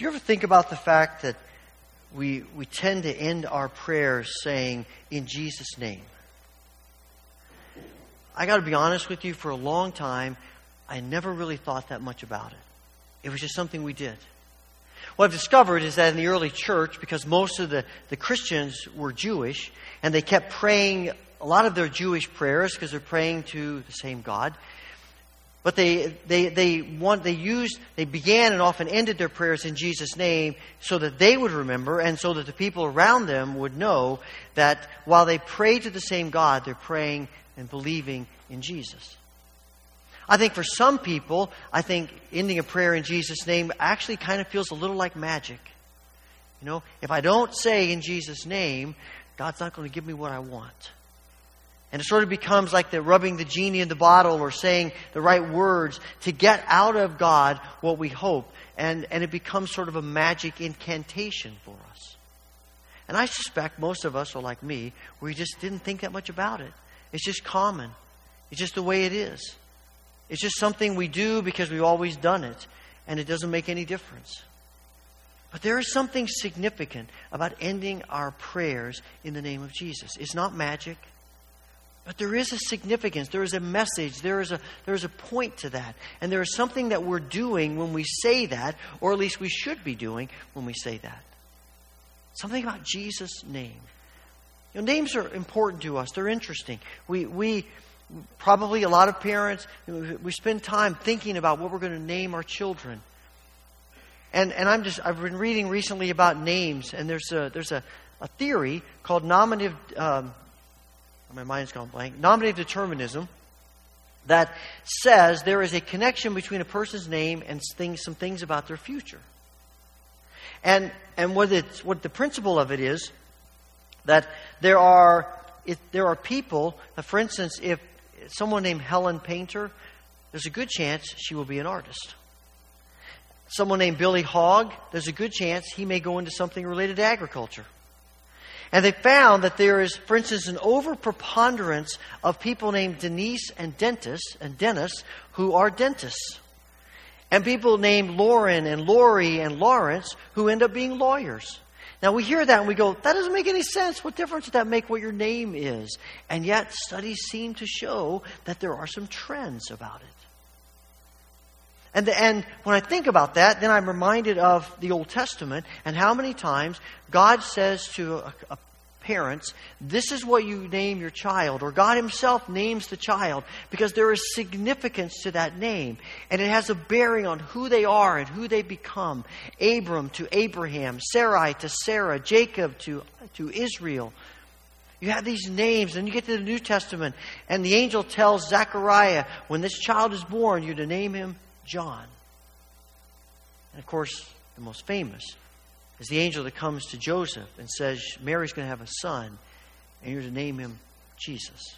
Do you ever think about the fact that we, we tend to end our prayers saying, in Jesus' name? I got to be honest with you, for a long time, I never really thought that much about it. It was just something we did. What I've discovered is that in the early church, because most of the, the Christians were Jewish, and they kept praying a lot of their Jewish prayers because they're praying to the same God. But they, they, they, want, they used, they began and often ended their prayers in Jesus' name so that they would remember and so that the people around them would know that while they pray to the same God, they're praying and believing in Jesus. I think for some people, I think ending a prayer in Jesus' name actually kind of feels a little like magic. You know, if I don't say in Jesus' name, God's not going to give me what I want. And it sort of becomes like the rubbing the genie in the bottle or saying the right words to get out of God what we hope. And, and it becomes sort of a magic incantation for us. And I suspect most of us are like me, we just didn't think that much about it. It's just common. It's just the way it is. It's just something we do because we've always done it, and it doesn't make any difference. But there is something significant about ending our prayers in the name of Jesus. It's not magic. But there is a significance, there is a message, there is a, there is a point to that. And there is something that we're doing when we say that, or at least we should be doing when we say that. Something about Jesus' name. You know, names are important to us, they're interesting. We, we probably, a lot of parents, we spend time thinking about what we're going to name our children. And, and I'm just, I've been reading recently about names, and there's a, there's a, a theory called nominative um, Oh, my mind's gone blank, nominative determinism that says there is a connection between a person's name and things, some things about their future. And, and what, it's, what the principle of it is that there are, if there are people, for instance, if someone named Helen Painter, there's a good chance she will be an artist. Someone named Billy Hogg, there's a good chance he may go into something related to agriculture. And they found that there is, for instance, an overpreponderance of people named Denise and Dentis and Dennis who are dentists. And people named Lauren and Lori and Lawrence who end up being lawyers. Now we hear that and we go, that doesn't make any sense. What difference does that make what your name is? And yet studies seem to show that there are some trends about it. And, and when I think about that, then I'm reminded of the Old Testament and how many times God says to a, a parents, this is what you name your child, or God Himself names the child, because there is significance to that name, and it has a bearing on who they are and who they become. Abram to Abraham, Sarai to Sarah, Jacob to, to Israel. You have these names, and you get to the New Testament, and the angel tells Zechariah, when this child is born, you're to name him John. And of course, the most famous is the angel that comes to Joseph and says, Mary's going to have a son, and you're to name him Jesus.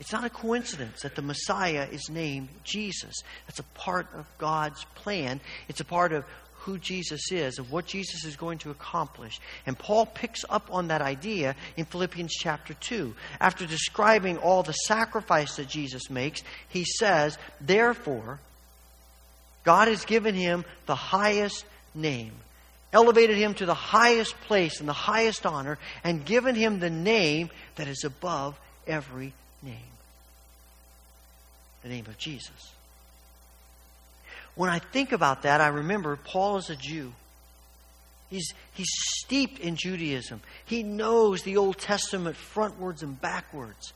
It's not a coincidence that the Messiah is named Jesus. That's a part of God's plan. It's a part of who Jesus is, of what Jesus is going to accomplish. And Paul picks up on that idea in Philippians chapter 2. After describing all the sacrifice that Jesus makes, he says, Therefore, God has given him the highest name, elevated him to the highest place and the highest honor, and given him the name that is above every name the name of Jesus. When I think about that, I remember Paul is a Jew. He's, he's steeped in Judaism. He knows the Old Testament frontwards and backwards.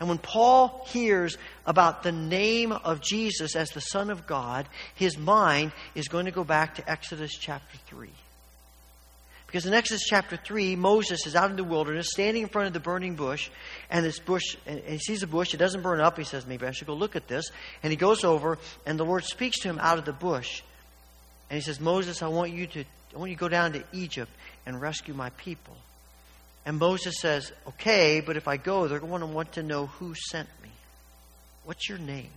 And when Paul hears about the name of Jesus as the Son of God, his mind is going to go back to Exodus chapter 3. Because in Exodus chapter 3, Moses is out in the wilderness, standing in front of the burning bush, and this bush, and he sees a bush, it doesn't burn up. He says, Maybe I should go look at this. And he goes over, and the Lord speaks to him out of the bush. And he says, Moses, I want you to, I want you to go down to Egypt and rescue my people. And Moses says, Okay, but if I go, they're going to want to know who sent me. What's your name?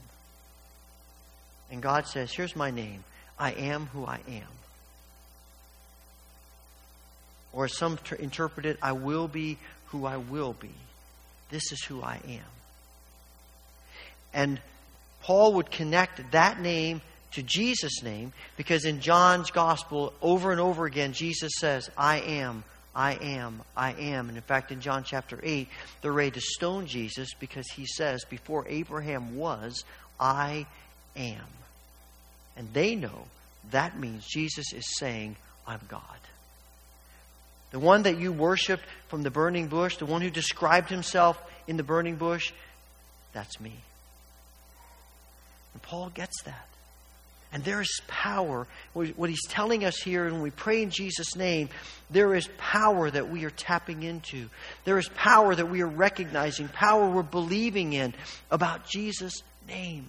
And God says, Here's my name I am who I am. Or some ter- interpret it, I will be who I will be. This is who I am. And Paul would connect that name to Jesus' name because in John's gospel, over and over again, Jesus says, I am, I am, I am. And in fact, in John chapter 8, they're ready to stone Jesus because he says, Before Abraham was, I am. And they know that means Jesus is saying, I'm God. The one that you worshiped from the burning bush, the one who described himself in the burning bush, that's me. And Paul gets that. And there is power. What he's telling us here, and we pray in Jesus' name, there is power that we are tapping into. There is power that we are recognizing, power we're believing in about Jesus' name.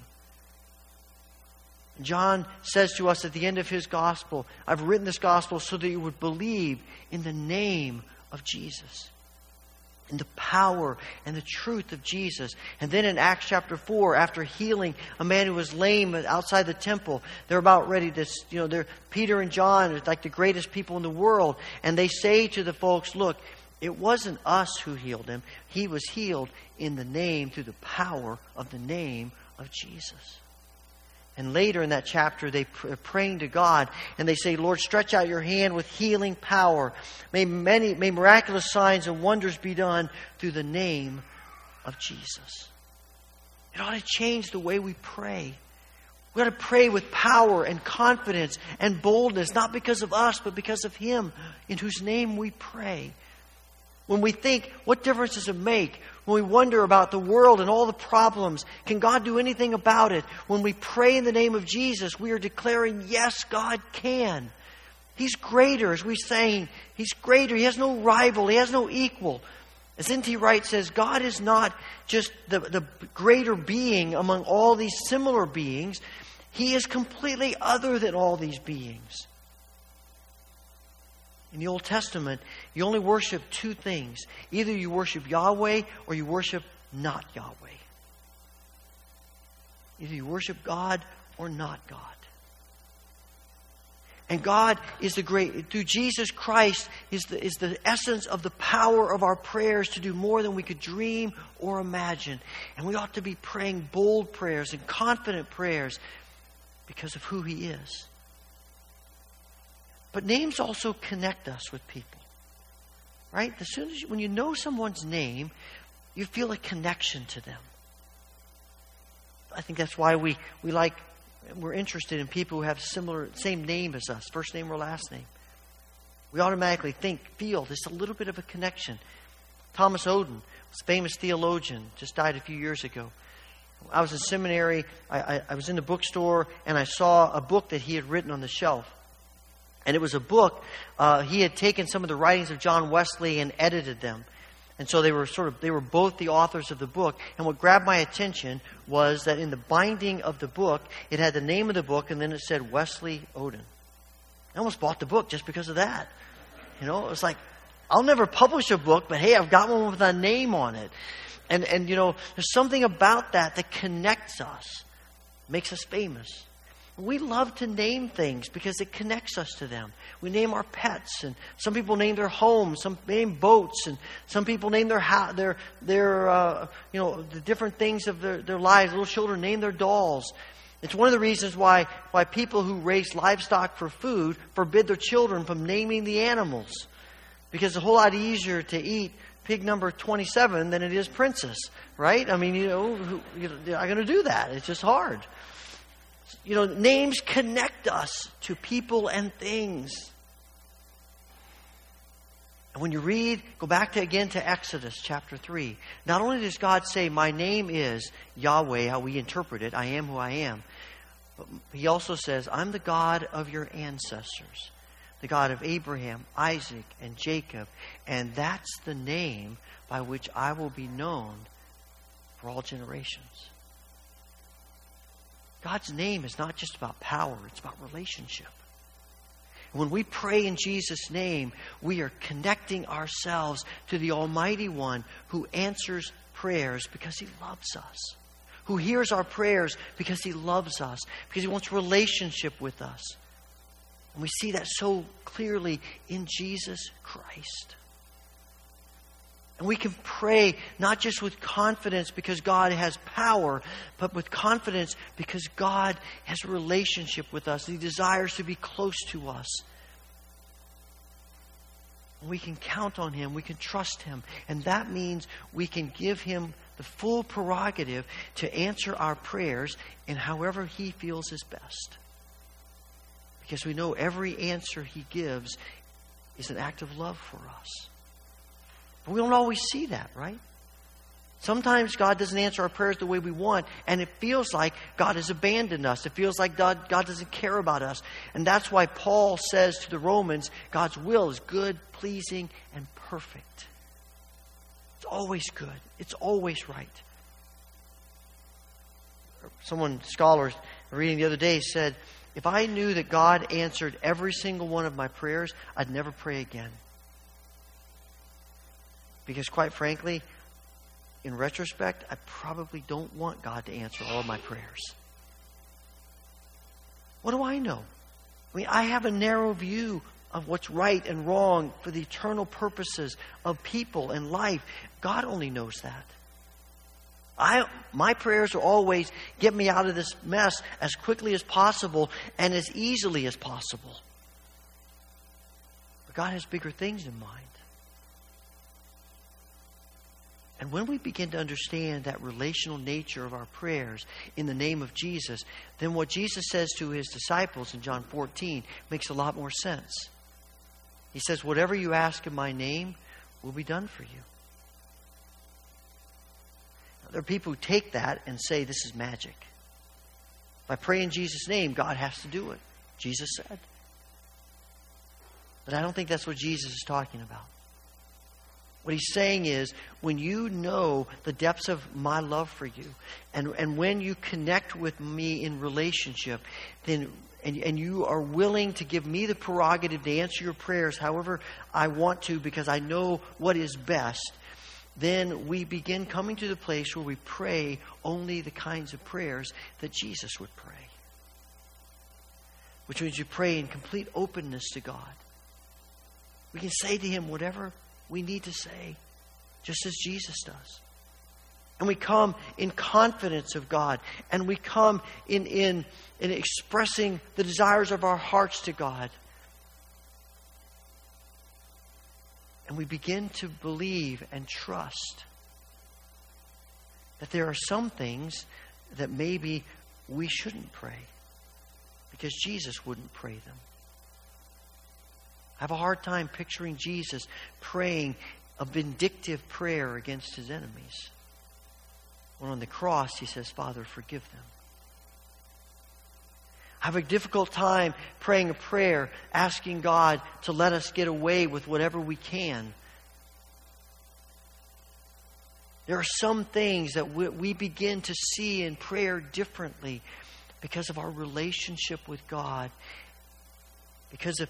John says to us at the end of his gospel, I've written this gospel so that you would believe in the name of Jesus and the power and the truth of Jesus. And then in Acts chapter 4, after healing a man who was lame outside the temple, they're about ready to, you know, they're, Peter and John are like the greatest people in the world. And they say to the folks, look, it wasn't us who healed him. He was healed in the name, through the power of the name of Jesus. And later in that chapter, they are praying to God and they say, Lord, stretch out your hand with healing power. May many, may miraculous signs and wonders be done through the name of Jesus. It ought to change the way we pray. We ought to pray with power and confidence and boldness, not because of us, but because of Him in whose name we pray. When we think, what difference does it make? When we wonder about the world and all the problems, can God do anything about it? When we pray in the name of Jesus, we are declaring, yes, God can. He's greater, as we saying, He's greater. He has no rival, He has no equal. As N.T. Wright says, God is not just the, the greater being among all these similar beings, He is completely other than all these beings. In the Old Testament, you only worship two things. Either you worship Yahweh or you worship not Yahweh. Either you worship God or not God. And God is the great, through Jesus Christ, is the, is the essence of the power of our prayers to do more than we could dream or imagine. And we ought to be praying bold prayers and confident prayers because of who He is. But names also connect us with people. Right? As soon as you, when you know someone's name, you feel a connection to them. I think that's why we, we like we're interested in people who have similar same name as us, first name or last name. We automatically think, feel there's a little bit of a connection. Thomas Oden, famous theologian, just died a few years ago. I was in seminary. I, I, I was in the bookstore, and I saw a book that he had written on the shelf. And it was a book. Uh, he had taken some of the writings of John Wesley and edited them. And so they were sort of, they were both the authors of the book. And what grabbed my attention was that in the binding of the book, it had the name of the book and then it said Wesley Oden. I almost bought the book just because of that. You know, it was like, I'll never publish a book, but hey, I've got one with a name on it. And, and you know, there's something about that that connects us, makes us famous. We love to name things because it connects us to them. We name our pets, and some people name their homes, some name boats, and some people name their ha- their their uh, you know the different things of their, their lives. Little children name their dolls. It's one of the reasons why why people who raise livestock for food forbid their children from naming the animals, because it's a whole lot easier to eat pig number 27 than it is princess, right? I mean, you know, who, you know, not going to do that. It's just hard. You know, names connect us to people and things. And when you read, go back to again to Exodus chapter 3. Not only does God say, My name is Yahweh, how we interpret it, I am who I am, but He also says, I'm the God of your ancestors, the God of Abraham, Isaac, and Jacob. And that's the name by which I will be known for all generations. God's name is not just about power, it's about relationship. When we pray in Jesus' name, we are connecting ourselves to the Almighty One who answers prayers because He loves us, who hears our prayers because He loves us, because He wants relationship with us. And we see that so clearly in Jesus Christ. And we can pray not just with confidence because God has power, but with confidence because God has a relationship with us. He desires to be close to us. We can count on Him. We can trust Him. And that means we can give Him the full prerogative to answer our prayers in however He feels is best. Because we know every answer He gives is an act of love for us. We don't always see that, right? Sometimes God doesn't answer our prayers the way we want, and it feels like God has abandoned us. It feels like God, God doesn't care about us. And that's why Paul says to the Romans God's will is good, pleasing, and perfect. It's always good, it's always right. Someone, scholars, reading the other day said, If I knew that God answered every single one of my prayers, I'd never pray again. Because, quite frankly, in retrospect, I probably don't want God to answer all my prayers. What do I know? I mean, I have a narrow view of what's right and wrong for the eternal purposes of people and life. God only knows that. I, my prayers are always get me out of this mess as quickly as possible and as easily as possible. But God has bigger things in mind. And when we begin to understand that relational nature of our prayers in the name of Jesus, then what Jesus says to his disciples in John 14 makes a lot more sense. He says, Whatever you ask in my name will be done for you. Now, there are people who take that and say this is magic. If I pray in Jesus' name, God has to do it. Jesus said. But I don't think that's what Jesus is talking about. What he's saying is, when you know the depths of my love for you, and, and when you connect with me in relationship, then and, and you are willing to give me the prerogative to answer your prayers however I want to because I know what is best, then we begin coming to the place where we pray only the kinds of prayers that Jesus would pray. Which means you pray in complete openness to God. We can say to Him whatever we need to say, just as Jesus does. And we come in confidence of God, and we come in, in, in expressing the desires of our hearts to God. And we begin to believe and trust that there are some things that maybe we shouldn't pray because Jesus wouldn't pray them. I have a hard time picturing Jesus praying a vindictive prayer against his enemies. When on the cross he says, Father, forgive them. I have a difficult time praying a prayer asking God to let us get away with whatever we can. There are some things that we begin to see in prayer differently because of our relationship with God. Because of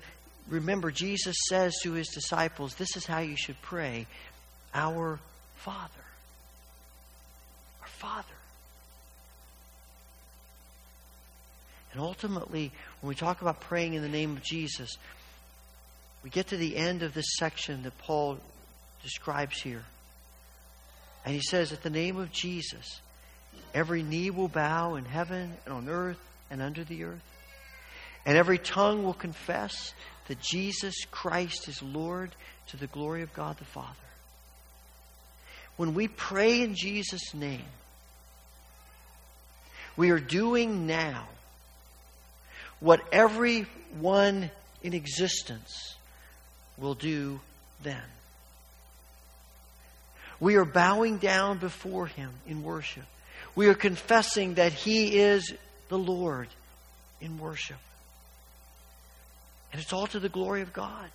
remember, Jesus says to his disciples, This is how you should pray Our Father. Our Father. And ultimately, when we talk about praying in the name of Jesus, we get to the end of this section that Paul describes here. And he says, At the name of Jesus, every knee will bow in heaven and on earth and under the earth. And every tongue will confess that Jesus Christ is Lord to the glory of God the Father. When we pray in Jesus' name, we are doing now what everyone in existence will do then. We are bowing down before Him in worship. We are confessing that He is the Lord in worship. And it's all to the glory of God.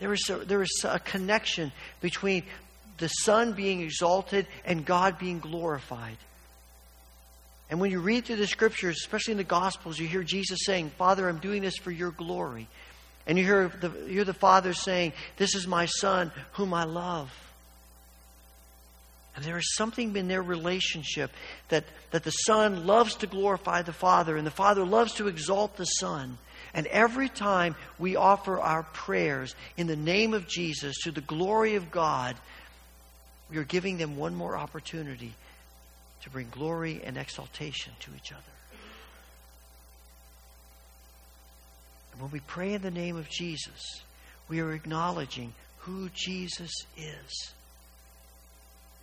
There is, a, there is a connection between the Son being exalted and God being glorified. And when you read through the scriptures, especially in the Gospels, you hear Jesus saying, Father, I'm doing this for your glory. And you hear the, you hear the Father saying, This is my Son whom I love. And there is something in their relationship that, that the Son loves to glorify the Father, and the Father loves to exalt the Son. And every time we offer our prayers in the name of Jesus to the glory of God, we are giving them one more opportunity to bring glory and exaltation to each other. And when we pray in the name of Jesus, we are acknowledging who Jesus is.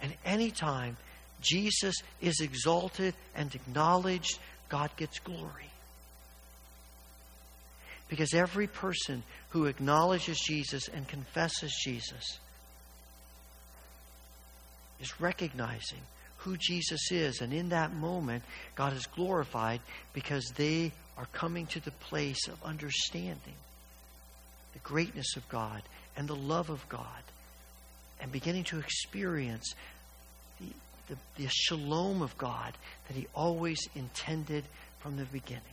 And anytime Jesus is exalted and acknowledged, God gets glory. Because every person who acknowledges Jesus and confesses Jesus is recognizing who Jesus is. And in that moment, God is glorified because they are coming to the place of understanding the greatness of God and the love of God and beginning to experience the, the, the shalom of God that He always intended from the beginning.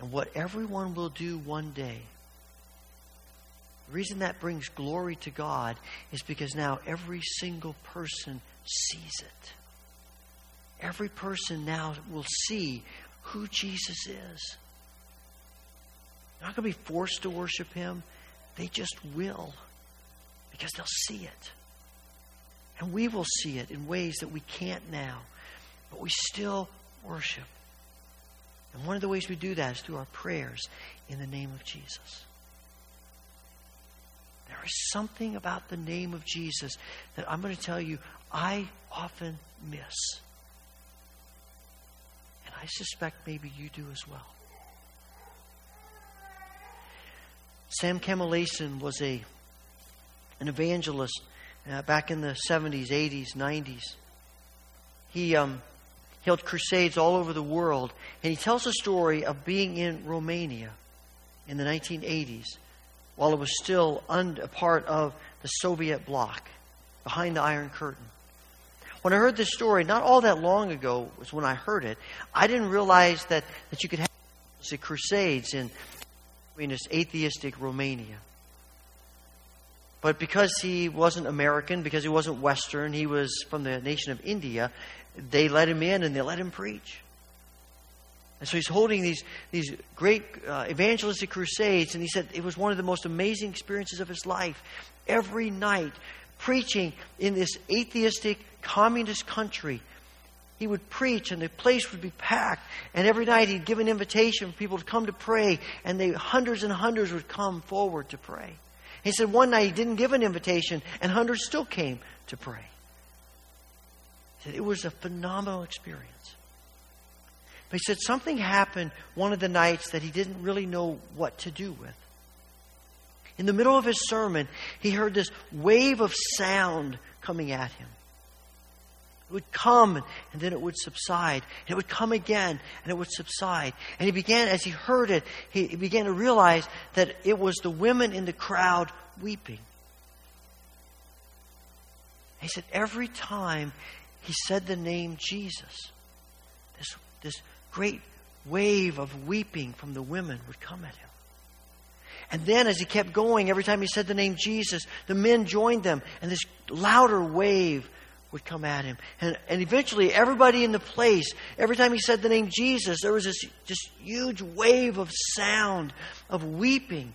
And what everyone will do one day, the reason that brings glory to God is because now every single person sees it. Every person now will see who Jesus is. They're not going to be forced to worship Him. They just will because they'll see it. And we will see it in ways that we can't now, but we still worship. And one of the ways we do that is through our prayers in the name of Jesus. There is something about the name of Jesus that I'm going to tell you I often miss. And I suspect maybe you do as well. Sam Kamaleson was a an evangelist uh, back in the 70s, 80s, 90s. He um, held crusades all over the world, and he tells a story of being in Romania in the 1980s while it was still un- a part of the Soviet bloc, behind the Iron Curtain. When I heard this story, not all that long ago was when I heard it, I didn't realize that, that you could have crusades in, this atheistic Romania. But because he wasn't American, because he wasn't Western, he was from the nation of India, they let him in and they let him preach. And so he's holding these, these great uh, evangelistic crusades, and he said it was one of the most amazing experiences of his life. Every night, preaching in this atheistic, communist country, he would preach, and the place would be packed. And every night, he'd give an invitation for people to come to pray, and they, hundreds and hundreds would come forward to pray. He said one night he didn't give an invitation, and hundreds still came to pray. He said it was a phenomenal experience. But he said something happened one of the nights that he didn't really know what to do with. In the middle of his sermon, he heard this wave of sound coming at him. Would come and then it would subside. And it would come again and it would subside. And he began, as he heard it, he, he began to realize that it was the women in the crowd weeping. He said, every time he said the name Jesus, this, this great wave of weeping from the women would come at him. And then, as he kept going, every time he said the name Jesus, the men joined them, and this louder wave would come at him. And, and eventually, everybody in the place, every time he said the name Jesus, there was this just huge wave of sound, of weeping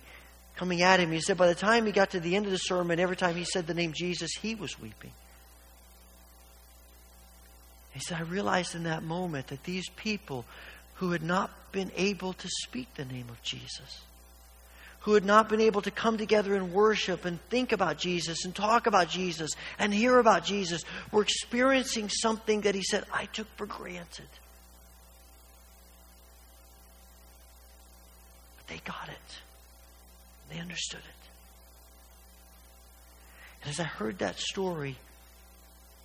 coming at him. He said by the time he got to the end of the sermon, every time he said the name Jesus, he was weeping. He said, I realized in that moment that these people who had not been able to speak the name of Jesus, who had not been able to come together and worship and think about Jesus and talk about Jesus and hear about Jesus were experiencing something that he said, I took for granted. But they got it, they understood it. And as I heard that story,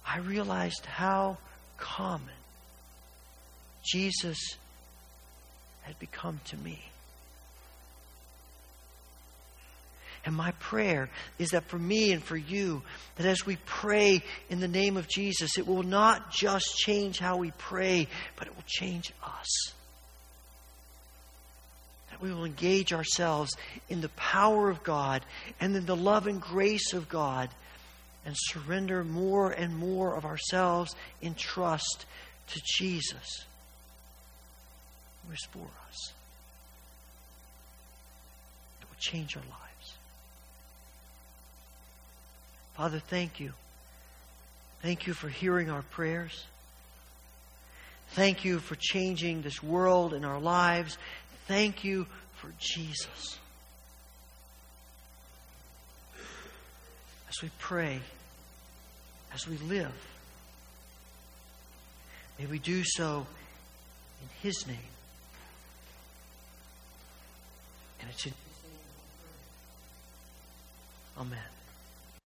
I realized how common Jesus had become to me. And my prayer is that for me and for you, that as we pray in the name of Jesus, it will not just change how we pray, but it will change us. that we will engage ourselves in the power of God and in the love and grace of God and surrender more and more of ourselves in trust to Jesus who is for us. It will change our lives. Father, thank you. Thank you for hearing our prayers. Thank you for changing this world and our lives. Thank you for Jesus. As we pray, as we live, may we do so in His name. And it's in Amen.